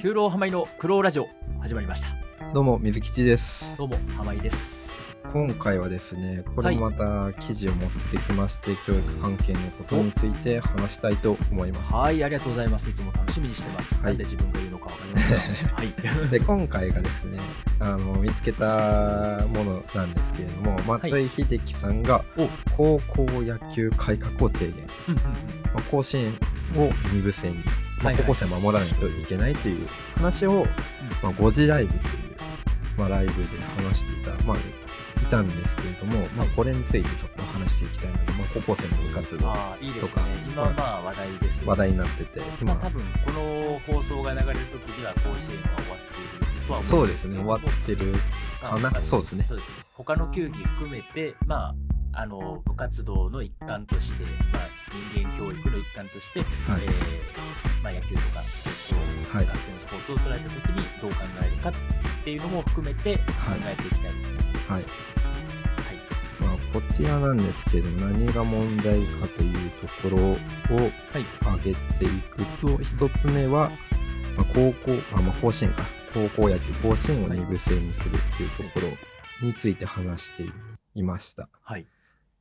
九郎浜井の苦労ラジオ始まりました。どうも水吉です。どうも浜井です今回はですねこれもまた記事を持ってきまして、教育関係のことについて話したいと思います。はいありがとうございます。いつも楽しみにしてます、はい。で自分が言うのかわかりませんが。はい。で今回がですねあの見つけたものなんですけれども松井秀喜さんがお。高校野球改革を提言、まあ、甲子園を二部制に、まあ、はいはい。高校生守らないといけないという話を、まあ、5時ライブという、まあ、ライブで話していた、まあ、いたんですけれども、まあ、これについてちょっと話していきたいので、まあ、高校生の部活動ああいいですね。とか今はまあ話題です、ね、話題になってて、まあま多分この放送が流れる時には甲子園が終わっているとはあ、思そううんですねですけど終わってるかな？まあそうですね。そうですね。他の球技含めてまああの部活動の一環として、まあ、人間教育の一環として、はいえーまあ、野球とかスポーツを、はい学生のスポーツを捉えた時にどう考えるかっていうのも含めて考えていきたいですね。はいはい。まあ、こちらなんですけど何が問題かというところをはい。挙げていくと一つ目は、まあ、高校あ、まあ、甲子園か高校野球甲子園を二部制にするっていうところについて話していました。はい。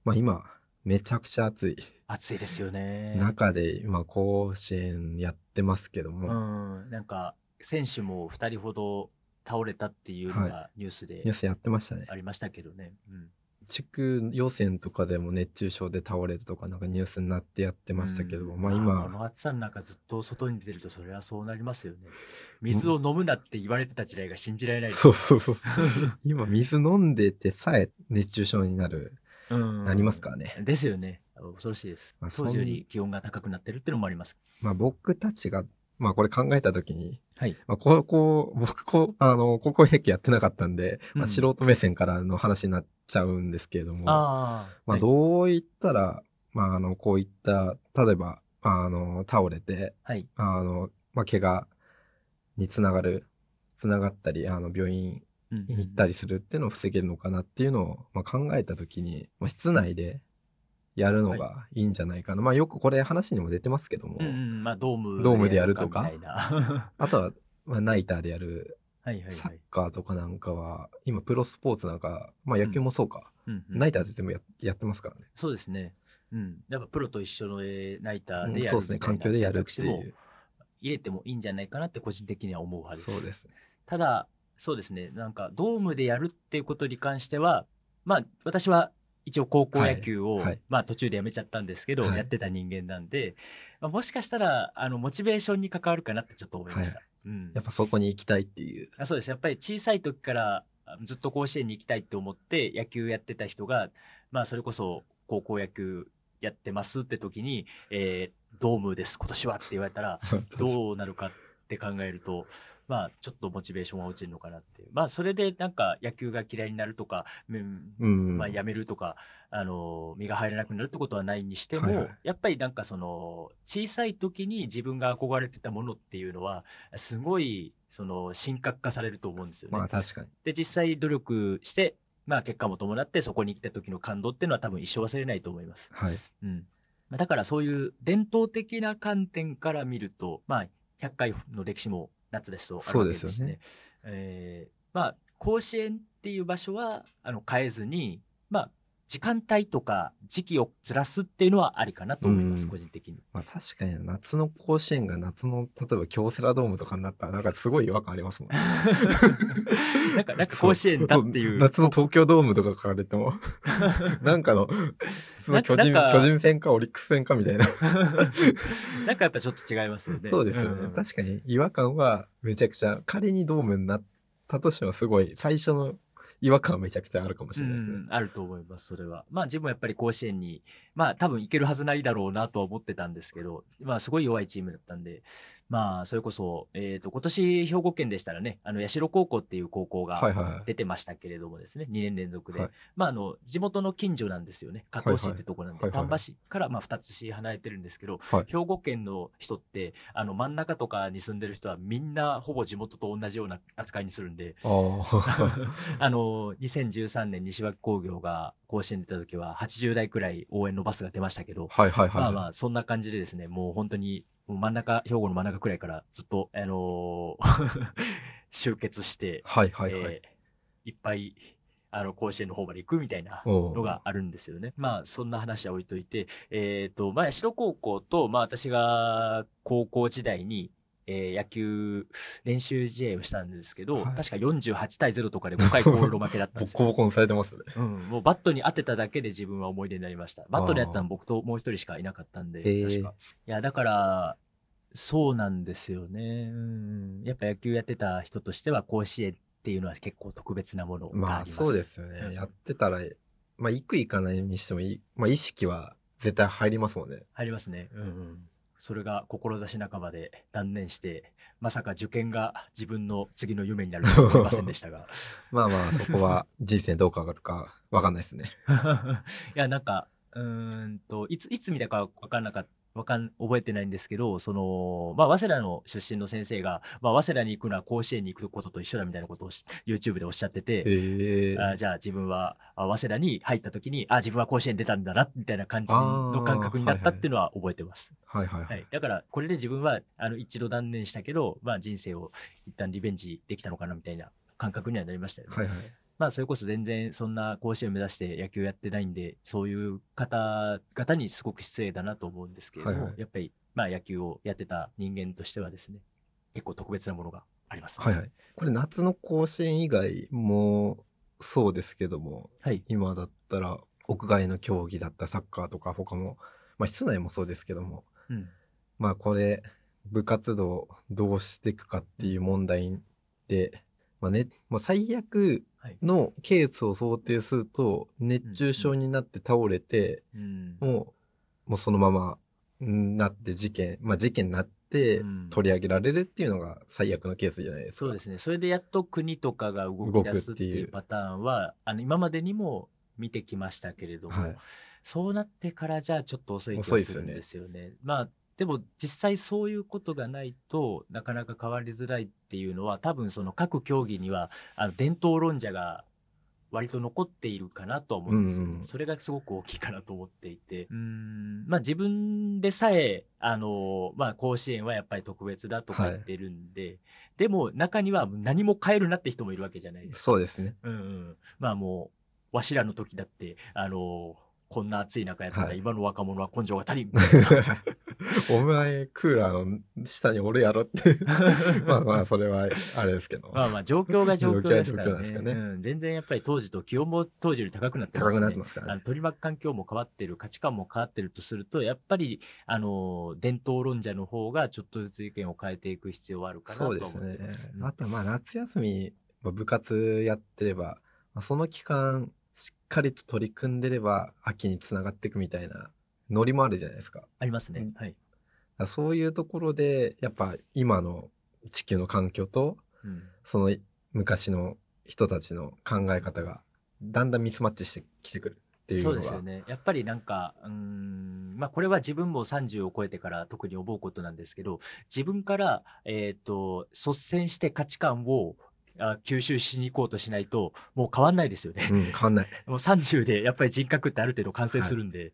まあ、今めちゃくちゃ暑い暑いですよね。中で今甲子園やってますけどうも、ん。なんか、選手も2人ほど倒れたっていうのがニュースでニュースやってましたねありましたけどね。うん。地区予選とかでも熱中症で倒れたとかなんかニュースになってやってましたけど、うんまあこ今の暑さの中ずっと外に出るとそれはそうなりますよね。水を飲むなって言われてた時代が信じられないですそうそうそう今水飲んでてさえ熱中症になるうんなりますからねですよね。恐ろしいです。まあ当時より気温が高くなってるっていうのもあります。まあ僕たちがまあこれ考えた時に、はい。まあ、高校僕こうあの高校野球やってなかったんで、まあ、うん素人目線からの話になっちゃうんですけれども、ああ。まあ、はいどういったら、まあ、あのこういった例えばあの倒れてはい。あの、まあ、怪我につながるつながったりあの病院行ったりするっていうのを防げるのかなっていうのを、まあ、考えた時に、まあ、室内でやるのがいいんじゃないかな、まあよくこれ話にも出てますけども、うんうん。まあ、ドームドームでやるとか あとは、まあ、ナイターでやるいはいはい。サッカーとかなんかは今プロスポーツなんか、まあ、野球もそうか、うんうんナイターで全部ややってますからね。そうですね。うん。やっぱプロと一緒のえーナイターうんでやるそうですね環境でやるっていう入れてもいいんじゃないかなって個人的には思う派です。そうですね。ただ、そうですね、なんかドームでやるっていうことに関しては、まあ私は一応高校野球を、はい。はい。まあ途中でやめちゃったんですけど、はい。やってた人間なんで、まあ、もしかしたらあのモチベーションに関わるかなってちょっと思いました。うん。やっぱそこに行きたいっていう。あそうです。やっぱり小さい時からあずっと甲子園に行きたいって思って野球やってた人が、まあそれこそ高校野球やってますって時に、えードームです今年はって言われたら、どうなるかって考えると、まあ、ちょっとモチベーションが落ちるのかなっていう。まあ、それでなんか野球が嫌いになるとか、うんうん。まあ、やめるとか、あの、身が入らなくなるってことはないにしても、はいはいやっぱりなんかその、小さい時に自分が憧れてたものっていうのは、すごい、その、神格化されると思うんですよね。まあ確かに。で、実際努力して、まあ、結果も伴って、そこに来た時の感動っていうのは多分一生忘れないと思います。はい。うんまあだからそういう伝統的な観点から見ると、まあ、100回の歴史も夏ですとあるわけですしそうですよね。えーまあ、甲子園っていう場所はあの変えずに、まあ、時間帯とか時期をずらすっていうのはありかなと思います、うん個人的に。まあ確かに夏の甲子園が夏の例えば京セラドームとかになったらなんかすごい違和感ありますもんね。なんか、なんか甲子園だっていう。そ夏の東京ドームとか書かれても なんかのの巨人巨人戦かオリックス戦かみたいな なんかやっぱちょっと違いますよね。そうですよね、ん確かに違和感はめちゃくちゃ仮にドームになったとしてもすごい最初の違和感はめちゃくちゃあるかもしれないですね、うん、あると思います、それは。まあ自分はやっぱり甲子園に、まあ多分行けるはずないだろうなとは思ってたんですけど、まあすごい弱いチームだったんで、まあそれこそ、えっ、と、今年兵庫県でしたらね、あの、社高校っていう高校が出てましたけれどもですね、2年連続で。はい。まああの、地元の近所なんですよね、加東市ってとこなんで、丹波市からまあ2つ市離れてるんですけど、はい。兵庫県の人って、あの、真ん中とかに住んでる人はみんなほぼ地元と同じような扱いにするんで、あ の2013年西脇工業が甲子園出た時は80台くらい応援のバスが出ましたけど、はいはいはい。まあまあ、そんな感じでですね、もう本当に、真ん中、兵庫の真ん中くらいからずっと、あのー集結して、はいはいはい。えーいっぱい、あの、甲子園の方まで行くみたいなのがあるんですよね。まあ、そんな話は置いといて、えっ、と、まあ、白高校と、まあ、私が高校時代に、えー野球練習試合をしたんですけど、はい確か48対0とかで5回コールド負けだったんですよ。ボッコボコにされてますね。うん、もうバットに当てただけで自分は思い出になりました。バットでやったの僕ともう一人しかいなかったんで、確か。いや、だから、そうなんですよね。うん。やっぱ野球やってた人としては、甲子園っていうのは結構特別なものがまああります。そうですようんね。やってたら、まあ行く行かないにしてもまあ意識は絶対入りますもんね。入りますね。うんうん。それが志半ばで断念して、まさか受験が自分の次の夢になるとは思いませんでしたが。まあまあそこは人生どう変わるかわかんないですね。いや、なんか、うーんと、いつ、いつ見たかわかんなかった。わかん、覚えてないんですけど、その、まあ、早稲田の出身の先生が、まあ、早稲田に行くのは甲子園に行くことと一緒だみたいなことをし YouTube でおっしゃってて。あじゃあ自分はあ早稲田に入った時に、あ、自分は甲子園出たんだな、みたいな感じの感覚になったっていうのは覚えてます。はいはいは。はいい。だから、これで自分は、あの、一度断念したけど、まあ、人生を一旦リベンジできたのかな、みたいな感覚にはなりましたよね。はいはい。まあ、それこそ全然そんな甲子園を目指して野球やってないんで、そういう方々にすごく失礼だなと思うんですけれども、はいはいやっぱり、まあ、野球をやってた人間としてはですね、結構特別なものがあります、はいはい。これ夏の甲子園以外もそうですけども、はい。今だったら屋外の競技だったらサッカーとか他も、まあ室内もそうですけども、うん。まあこれ部活動どうしていくかっていう問題で、まあね、もう最悪はい。のケースを想定すると熱中症になって倒れて、うん。もうもうそのままんなって事件まあ事件になってうん取り上げられるっていうのが最悪のケースじゃないですか。そうですね。それでやっと国とかが動き出すって動くっていうパターンは、あの、今までにも見てきましたけれども、はいそうなってからじゃあちょっと遅い気遅いですよねがするんですよね。まあ、でも実際そういうことがないとなかなか変わりづらいっていうのは多分その各競技にはあの伝統論者が割と残っているかなとは思うんですよ、うんうんそれがすごく大きいかなと思っていて。うーん、まあ自分でさえ、あの、まあ甲子園はやっぱり特別だとか言ってるんで、でも中には何も変えるなって人もいるわけじゃないですか。そうですね。うんうん。まあもう、わしらの時だって、あのこんな暑い中やったら、はい今の若者は根性が足りんみたいな。お前クーラーの下におるやろって まあまあそれはあれですけど。まあまあ、状況が状況ですからね。ねうん、全然やっぱり当時と気温も当時より高くなってますしね高くなってますからね。あの取り巻く環境も変わってる、価値観も変わってるとすると、やっぱり、あの伝統論者の方がちょっとずつ意見を変えていく必要はあるかなとはそうですね思ってます。。あとはまあ夏休み、まあ部活やってれば、まあその期間しっかりと取り組んでれば秋につながっていくみたいなノリもあるじゃないですか。ありますね。うんはい。らそういうところでやっぱ今の地球の環境とうんその昔の人たちの考え方がだんだんミスマッチしてきてくるっていうそのがうですよね。やっぱりなんか、うーん、まあこれは自分も30を超えてから特に思うことなんですけど、自分から、えっ、と、率先して価値観をあ吸収しに行こうとしないと、もう変わんないですよね。うん変わんない。もう30でやっぱり人格ってある程度完成するんで、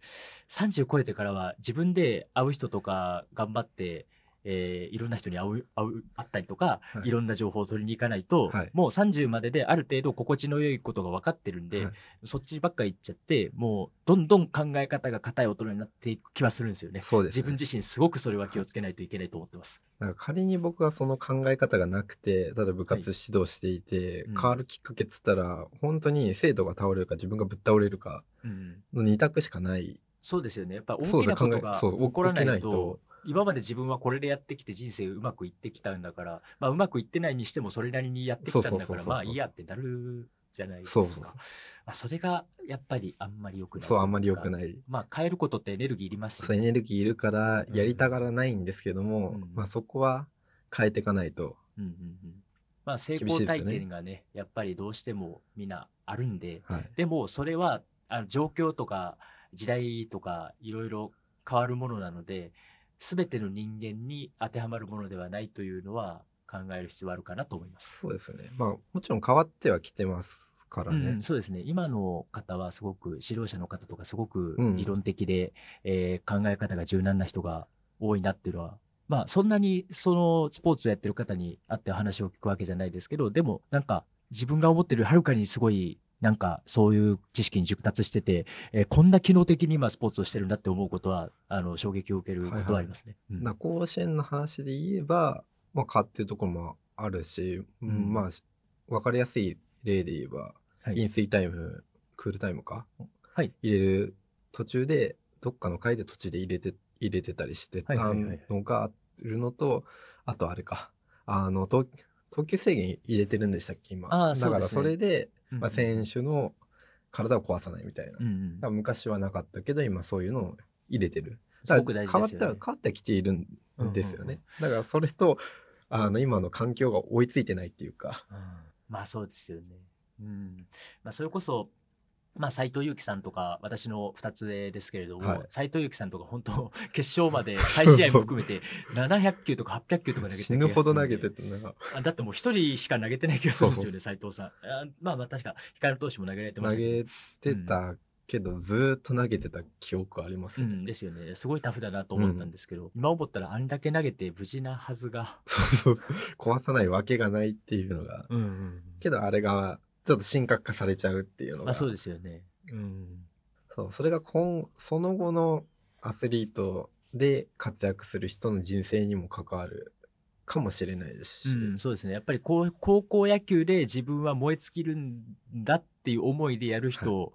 30超えてからは自分で会う人とか頑張って、えーいろんな人に会う、会う、会ったりとか、はいい、ろんな情報を取りに行かないと、はいもう30までである程度心地の良いことが分かってるんで、はいそっちばっかり行っちゃって、もうどんどん考え方が硬い大人になっていく気はするんですよね。そうです、ね。自分自身すごくそれは気をつけないといけないと思ってます。だから仮に僕はその考え方がなくて、ただ部活指導していて、うん変わるきっかけっつったら、本当に生徒が倒れるか自分がぶっ倒れるかうん、の2択しかない。そうですよね。やっぱ大きなことが起こらないと、今まで自分はこれでやってきて人生うまくいってきたんだから、まあうまくいってないにしてもそれなりにやってきたんだから、まあいいやってなるじゃないですか。そうそうそう。まあそれがやっぱりあんまり良くない。そう、あんまり良くい。ない。まあ変えることってエネルギーいりますしそう、エネルギーいるから、やりたがらないんですけども、うんまあそこは変えていかないと。うんうんうん。まあ成功体験がね、やっぱりどうしてもみんなあるんで、はい。でもそれはあの状況とか時代とかいろいろ変わるものなので全ての人間に当てはまるものではないというのは考える必要はあるかなと思います。そうですよね。まあもちろん変わってはきてますからねうん、。そうですね。今の方はすごく、指導者の方とかすごくうん理論的で、えー考え方が柔軟な人が多いなっていうのは、まあそんなにそのスポーツをやってる方に会って話を聞くわけじゃないですけど、でもなんか自分が思ってるはるかにすごい、なんかそういう知識に熟達してて、えーこんな機能的に今スポーツをしてるんだって思うことは、あの、衝撃を受けることはありますね。うん。な甲子園の話で言えば、まあ、勝っていうところもあるし、うんうん。まあ、分かりやすい例で言えば、はい。飲水タイム、クールタイムか、はい。入れる途中で、どっかの回で途中で入れて、入れてたりしてたはいはいはい。のがあるのと、あとあれか、あの、投投球制限入れてるんでしたっけ、今。だからそれで、うんまあ、選手の体を壊さないみたいな。うんうん昔はなかったけど、今そういうのを入れてる。すごく大事ですよね変わっては変わってきているんですよね。だからそれと、あの、今の環境が追いついてないっていうか。うんまあそうですよね。うん。まあそれこそ、まあ斎藤佑樹さんとか、私の二つ上ですけれども、はい斎藤佑樹さんとか本当、決勝まで 再試合も含めて700球とか800球とか投げて死ぬほど投げてて、なんか、あだってもう一人しか投げてない気がするんですよね、斎藤さん。あまあまあ確か、光投手も投げられてま投したけど。げてたけど、ずーっと投げてた記憶ありますね。うん、ですよね。すごいタフだなと思ったんですけど、今思ったらあんだけ投げて無事なはずが。そうそう。壊さないわけがないっていうのが。うんうんうん。けどあれが、ちょっと神格化されちゃうっていうのが。まあそうですよね。うん。そう、それが今、その後のアスリートで活躍する人の人生にも関わるかもしれないですし。うん、そうですね。やっぱり高高校野球で自分は燃え尽きるんだっていう思いでやる人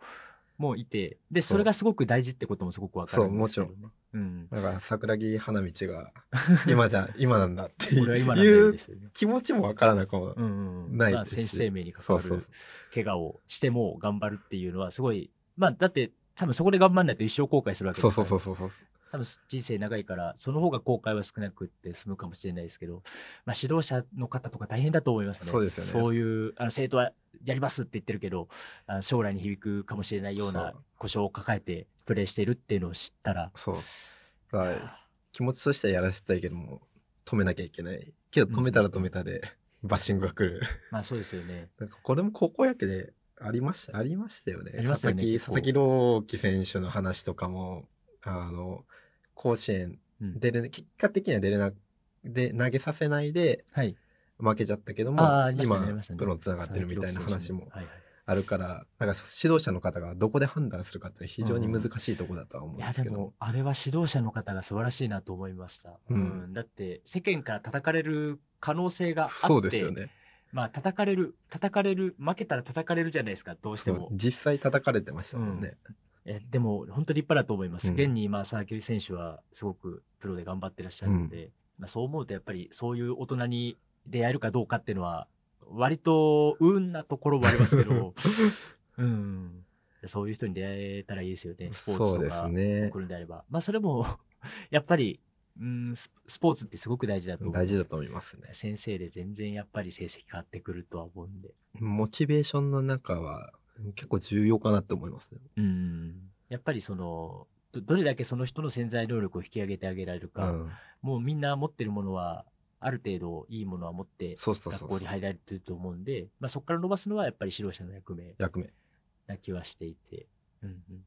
もいて、で、それがすごく大事ってこともすごくわかるそうんですけどね。うん。だから桜木花道が 今じゃ、今なんだっていうね。気持ちもわからなくもうんうんうん。ないですしまあ選手生命に関わるそうそうそう怪我をしても頑張るっていうのはすごい、まあだって多分そこで頑張んないと一生後悔するわけですからそうそうそうそう。多分人生長いから、その方が後悔は少なくって済むかもしれないですけど、まあ、指導者の方とか大変だと思いますね。そうですよねそういう、あの生徒はやりますって言ってるけど、あの将来に響くかもしれないようそなう故障を抱えてプレーしているっていうのを知ったら、そう。だから気持ちとしてはやらせたいけども、止めなきゃいけない。けど止めたら止めたで、バッシングが来る。まあそうですよね。なんかこれも高校野球でありました、ありましたよね。ね佐々木、結構佐々木朗希選手の話とかも、あの、甲子園うん、出れ、結果的には出れな、で、投げさせないではい。負けちゃったけども、ああ、ありましたね。今プロにつながってるみたいな話もはいはいあるから、なんか指導者の方がどこで判断するかって非常に難しいところだとは思うんですけどでも、あれは指導者の方が素晴らしいなと思いました。うんだって、世間から叩かれる可能性があって、そうですよね。まあ、叩かれる、叩かれる、負けたら叩かれるじゃないですか、どうしても。実際叩かれてましたもんね。えでも、本当立派だと思います。うん現に今、佐々木選手はすごくプロで頑張ってらっしゃるので、まあ、そう思うと、やっぱりそういう大人に出会えるかどうかっていうのは、割と運なところもありますけど、うん。そういう人に出会えたらいいですよね。スポーツとか。るんであれば。まあ、それも、やっぱり、うんス、スポーツってすごく大事だと思う。大事だと思いますね。先生で全然やっぱり成績変わってくるとは思うんで。モチベーションの中は結構重要かなって思いますね。うん。やっぱりその、どどれだけその人の潜在能力を引き上げてあげられるうか、ん。もうみんな持ってるものは、ある程度いいものは持って学校に。入られてると思うんで、まあ、そこから伸ばすのはやっぱり指導者の役目役目。な気はしていて、うんうん、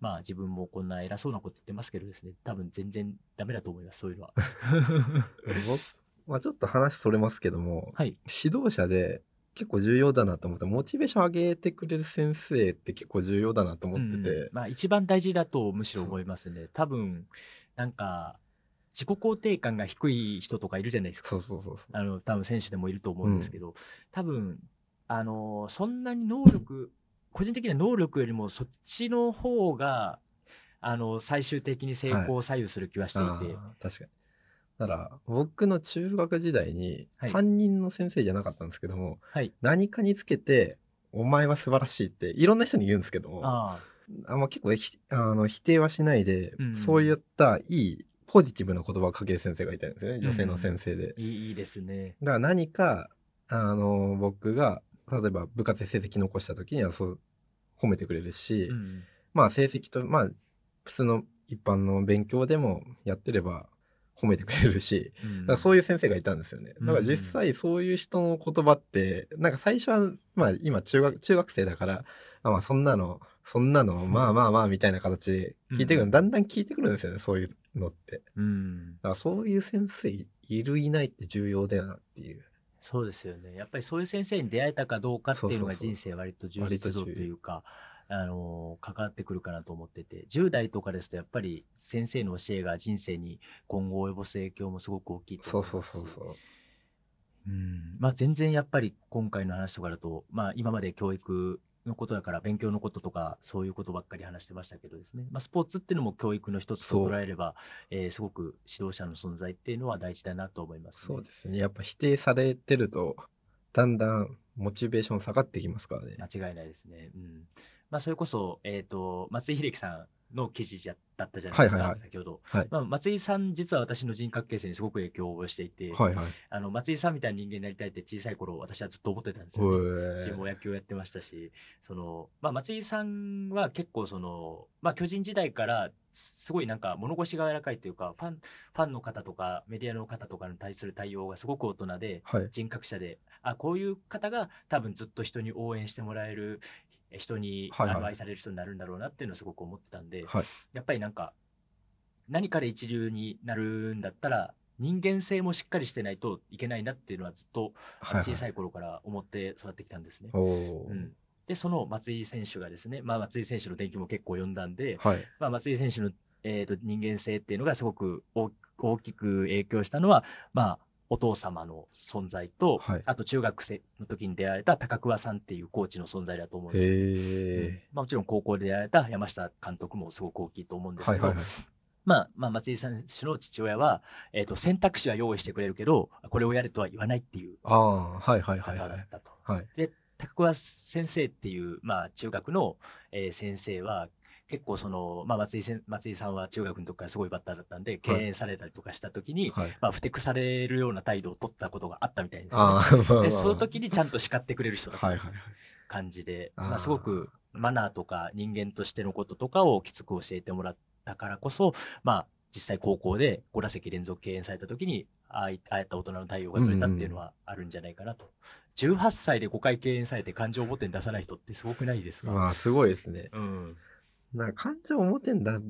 まあ自分もこんな偉そうなこと言ってますけどですね、多分全然ダメだと思います、そういうのは。僕まあちょっと話それますけども、はい。指導者で結構重要だなと思って、モチベーション上げてくれる先生って結構重要だなと思ってうんて、まあ一番大事だとむしろ思いますね。多分、なんか、自己肯定感が低い人とかいるじゃないですか。そうそうそう。あの、多分選手でもいると思うんですけど、多分、あの、そんなに能力、個人的な能力よりもそっちの方が、あの、最終的に成功を左右する気はしていて、あー確かに。だから僕の中学時代にはい担任の先生じゃなかったんですけども、はい。何かにつけて「お前は素晴らしい」っていろんな人に言うんですけどもああ、ま結構ひあの否定はしないで、うんそういったいいポジティブな言葉をかける先生がいたんですよね女性の先生で。いいいいですね。だから何かあの僕が例えば部活で成績残した時にはそう褒めてくれるし、うん。まあ成績とまあ普通の一般の勉強でもやってれば褒めてくれるし、うんだからそういう先生がいたんですよね。だから実際そういう人の言葉って、なんか最初は、まあ今中学、中学生だから、あまあそんなの、そんなの、まあまあまあみたいな形で聞いてくる、うんだんだん聞いてくるんですよね、そういうのって。うんだからそういう先生いるいないって重要だよなっていう。そうですよね。やっぱりそういう先生に出会えたかどうかっていうのがそうそうそう人生割と充実度と割と重要いうか、あの関わってくるかなと思ってて、10代とかですとやっぱり先生の教えが人生に今後及ぼす影響もすごく大きいとそうそ思いますし。うそうそう。うんまあ、全然やっぱり今回の話とかだと、まあ、今まで教育のことだから勉強のこととかそういうことばっかり話してましたけどですね、まあ、スポーツっていうのも教育の一つと捉えれば、えーすごく指導者の存在っていうのは大事だなと思います、ね。そうですね。やっぱ否定されてると、だんだんモチベーション下がってきますからね。間違いないですね。うん。まあ、それこそ、えっ、と、松井秀喜さんの記事じゃだったじゃないですか、はいはいはい先ほど。はい。まあ、松井さん、実は私の人格形成にすごく影響をしていて、はいはい。あの松井さんみたいな人間になりたいって小さい頃、私はずっと思ってたんですよ、ね。自分も野球をやってましたし、その、まあ、松井さんは結構その、まあ、巨人時代から、すごいなんか物腰が柔らかいというか、ファン、ファンの方とかメディアの方とかに対する対応がすごく大人で、はい。人格者で、あ、こういう方が多分ずっと人に応援してもらえる、え人に、はいはいあの愛される人になるんだろうなっていうのをすごく思ってたんで、はい。やっぱりなんか、何かで一流になるんだったら、人間性もしっかりしてないといけないなっていうのはずっと小さい頃から思って育ってきたんですね。おおー、うん、で、その松井選手がですね、まあ、松井選手の伝記も結構読んだんで、はい。まあ、松井選手の、えー、と人間性っていうのがすごく大大きく影響したのは、まあ、お父様の存在と、はいあと中学生の時に出会えた高桑さんっていうコーチの存在だと思うんですようんへまあ、もちろん高校で出会えた山下監督もすごく大きいと思うんでえ。すけど、はいはいはい。まあ、まあ、松井選手の父親は、えー、と選択肢は用意してくれるけど、これをやれとは言わないっていうああ、はいはいはいはい。方だったと。はい。で、高桑先生っていう、まあ、中学の、えー先生は、結構その、まあ、松井せん松井さんは中学の時からすごいバッターだったんで、敬遠されたりとかした時に、はい。まあ、ふてくされるような態度を取ったことがあったみたいです、ね。で、その時にちゃんと叱ってくれる人だったはいはいはい。感じで、あーまあ、すごくマナーとか人間としてのこととかをきつく教えてもらったからこそ、まあ、実際高校で5打席連続敬遠された時に、ああいった大人の対応が取れたっていうのはあるんじゃないかなと。18歳で5回敬遠されて感情を表に出さない人ってすごくないですか、まあ、すごいですね。うん。なんか感情を表にだ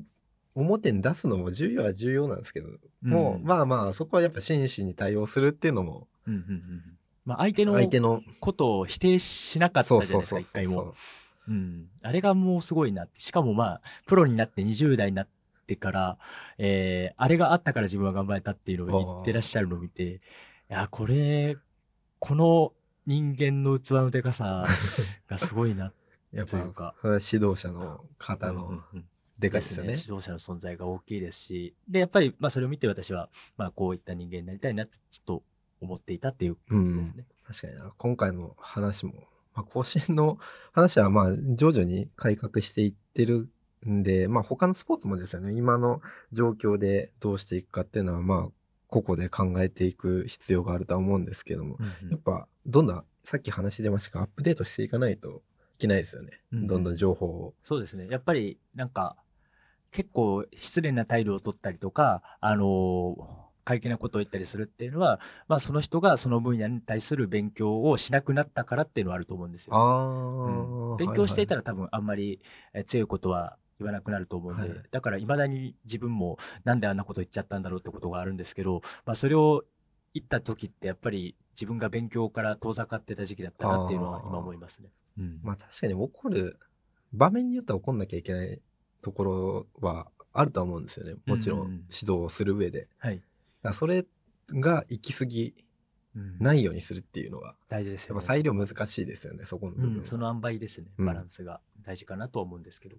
表に出すのも重要は重要なんですけど、もう、うんまあまあ、そこはやっぱ真摯に対応するっていうのも、うんうんうんまあ、相手の相手の、ことを否定しなかったじゃないですか、一回も。うん。あれがもうすごいなって。しかもまあ、プロになって20代になってから、えーあれがあったから自分は頑張れたっていうのを言ってらっしゃるのを見て、いや、これ、この人間の器のでかさがすごいな。やっぱというか、指導者の方うんうんのうん。でかいですよね。指導者の存在が大きいですし、で、やっぱり、まあ、それを見て私は、まあ、こういった人間になりたいなって、ちょっと思っていたっていう感じですね。確かにな、今回の話も、まあ、甲子園の話はまあ徐々に改革していってるんで、まあ他のスポーツもですよね、今の状況でどうしていくかっていうのは、まあ個々で考えていく必要があるとは思うんですけども、うんうん。やっぱどんどん、さっき話出ましたが、アップデートしていかないといけないですよね。うんうんどんどん情報を。そうですね。やっぱり、なんか、結構失礼な態度を取ったりとか、あのー過激なことを言ったりするっていうのは、まあ、その人がその分野に対する勉強をしなくなったからっていうのはあると思うんですよ。あうんあ、勉強していたら、ら多分あんまりえー強いことは言わなくなると思うんで、はいだから未だに自分もなんであんなこと言っちゃったんだろうってことがあるんですけど、まあ、それを言った時ってやっぱり自分が勉強から遠ざかってた時期だったなっていうのは今思いますね。うんまあ確かに怒る、場面によっては怒んなきゃいけないところはあるとは思うんですよね。もちろんうんうん指導をする上で。はい、だそれが行き過ぎうんないようにするっていうのは、大事ですよね。やっぱ裁量難しいですよね、そこの部分は。うん、その塩梅ですね、うんバランスが大事かなとは思うんですけど。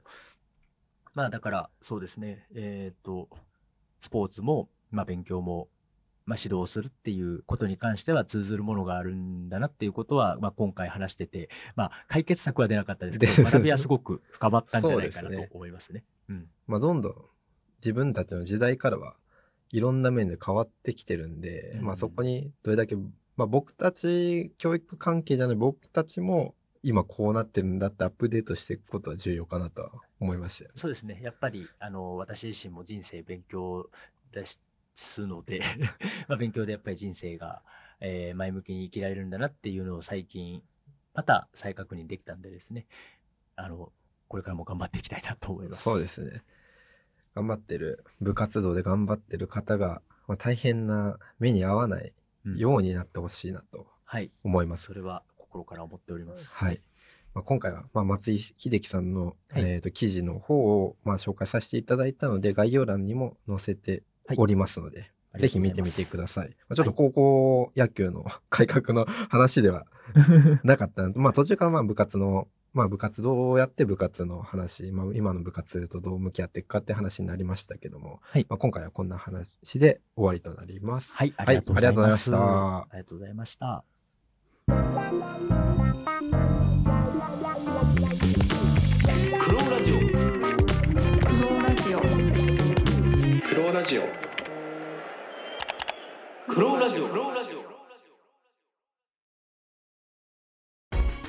まあだから、そうですね、えっ、と、スポーツも、まあ勉強も、まあ指導するっていうことに関しては通ずるものがあるんだなっていうことは、まあ今回話してて、まあ解決策は出なかったですけでど、学びはすごく深まったんじゃないかなと思いますね。うん。まあどんどん自分たちの時代からはいろんな面で変わってきてるんで、うんまあそこにどれだけ、まあ僕たち、教育関係じゃない僕たちも今こうなってるんだってアップデートしていくことは重要かなとは思いました。そうですね。やっぱり、あの、私自身も人生勉強でしすので まあ勉強でやっぱり人生が、えー前向きに生きられるんだなっていうのを最近、また再確認できたんでですね、あの、これからも頑張っていきたいなと思います。そうですね。頑張ってる、部活動で頑張ってる方が、まあ、大変な目に遭わないうんようになってほしいなとはい。思います。それは心から思っております。はい。まあ、今回は、まあ、松井秀喜さんの、はいえー、と記事の方を、まあ、紹介させていただいたので、概要欄にも載せておりますので、ありぜひ見てみてください。まあ、ちょっと高校野球の改革の話では なかったのでまあ途中からまあ部活の、まあ部活どうやって部活の話、まあ今の部活とどう向き合っていくかって話になりましたけども、はいまあ、今回はこんな話で終わりとなります。はい、ありがとうございます。はいあありがとうございました。ジオクローラジオ。クローラジオ。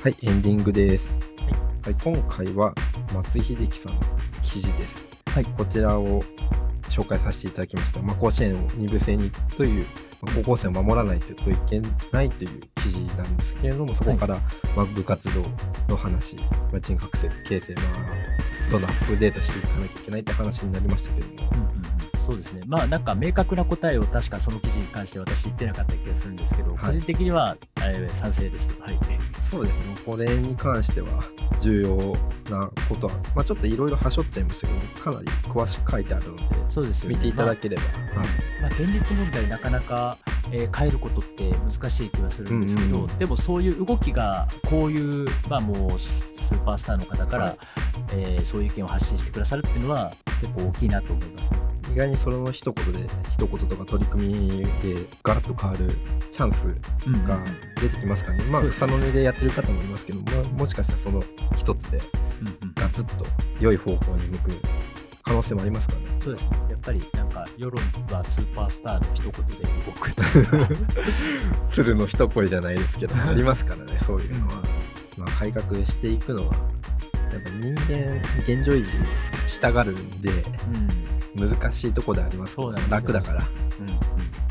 はい、エンディングです。はい、今回は松井秀喜さんの記事です。はい。こちらを紹介させていただきました。まあ、甲子園を二部制にという、まあ高校生を守らないといけないという記事なんですけれども、そこから、まあ、部活動の話、まあ、人格形成、まあ、どんどんアップデートしていかなきゃいけないって話になりましたけども、うんそうですね。まあなんか明確な答えを確かその記事に関して私言ってなかった気がするんですけど、はい個人的には、えー賛成です。はい。そうですね、これに関しては重要なことは、まあ、ちょっといろいろはしょっちゃいましたけど、かなり詳しく書いてあるので、そうですよね。見ていただければ、まあはいまあ、現実問題なかなか、えー変えることって難しい気がするんですけど、うんうんうんでもそういう動きがこういう、まあ、もうススーパースターの方から、はいえーそういう意見を発信してくださるっていうのは結構大きいなと思いますね。意外にそれの一言で一言とか取り組みでガラッと変わるチャンスが出てきますからね、まあそうです草の根でやってる方もいますけど、まあ、もしかしたらその一つでうんうん。ガツッと良い方向に向く可能性もありますからね。そうですね。やっぱりなんか世論はスーパースターの一言で動くと 鶴の一声じゃないですけど ありますからねそういうのは。まあ、改革していくのはやっぱ人間現状維持したがるんでうん難しいとこでありますけど楽だから。うんうん、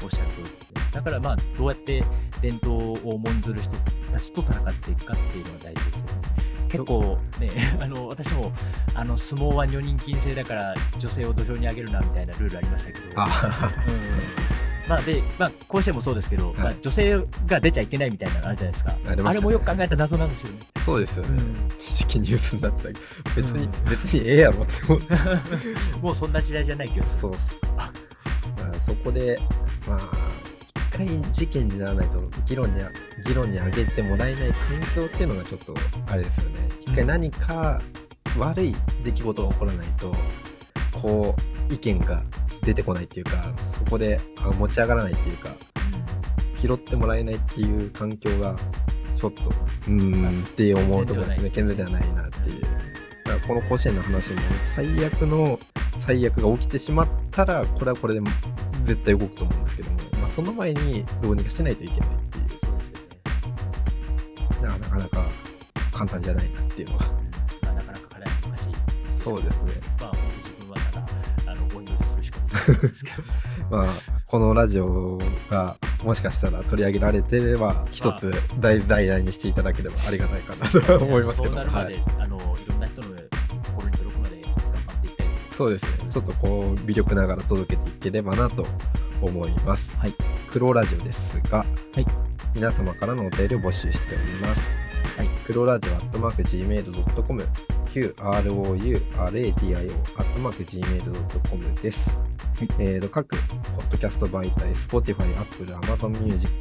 おっしゃる通り。だからまあどうやって伝統を重んずる人たちと戦っていくかっていうのが大事ですよね。結構ね、あの私もあの相撲は女人禁制だから女性を土俵に上げるなみたいなルールありましたけど、あうんまあで、まあ、甲子園もそうですけど、はいまあ、女性が出ちゃいけないみたいなのあるじゃないですか。あねれもよく考えた謎なんですよね。そうですよね。うん知識ニュースになってたけど別に、うん別にええやろって思って もうそんな時代じゃない気がする。そうっすまあそこでまあ一回事件にならないと議論にあ議論に上げてもらえない環境っていうのがちょっとあれですよね一回何か悪い出来事が起こらないとこう意見が出てこないっていうかそこであ持ち上がらないっていうか拾ってもらえないっていう環境がちょっとうーんって思うところですね。健全ではないなっていう。だからこの甲子園の話も最悪の最悪が起きてしまったらこれはこれで絶対動くと思うんですけども、まあ、その前にどうにかしないといけないっていう。そうですよね。なかなか簡単じゃないなっていうのが。まあ、なかなか難しいそうですね。まあ、まあこのラジオがもしかしたら取り上げられてれば一つ大大々にしていただければありがたいかなと思いますけどはい、あの、いろんな人の心に届くまで頑張っていきたいですね。そうですねちょっとこう微力ながら届けていければなと思いますはい。クローラジオですが、はい皆様からのお便りを募集しております。はい。クローラジオアットマーク Gmail.com、QROURADIO アットマーク Gmail.com です。はいえーと各ポッドキャスト媒体、Spotify、Apple、Amazon Music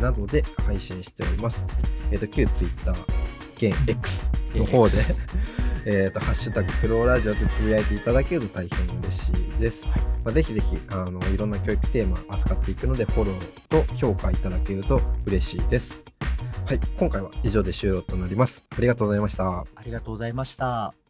などで配信しております。えーと旧 Twitter、現 X の方で、えーとハッシュタグクローラジオでつぶやいていただけると大変嬉しいです。まあ、ぜひぜひあのいろんな教育テーマ扱っていくのでフォローと評価いただけると嬉しいです。はい、今回は以上で終了となります。ありがとうございました。ありがとうございました。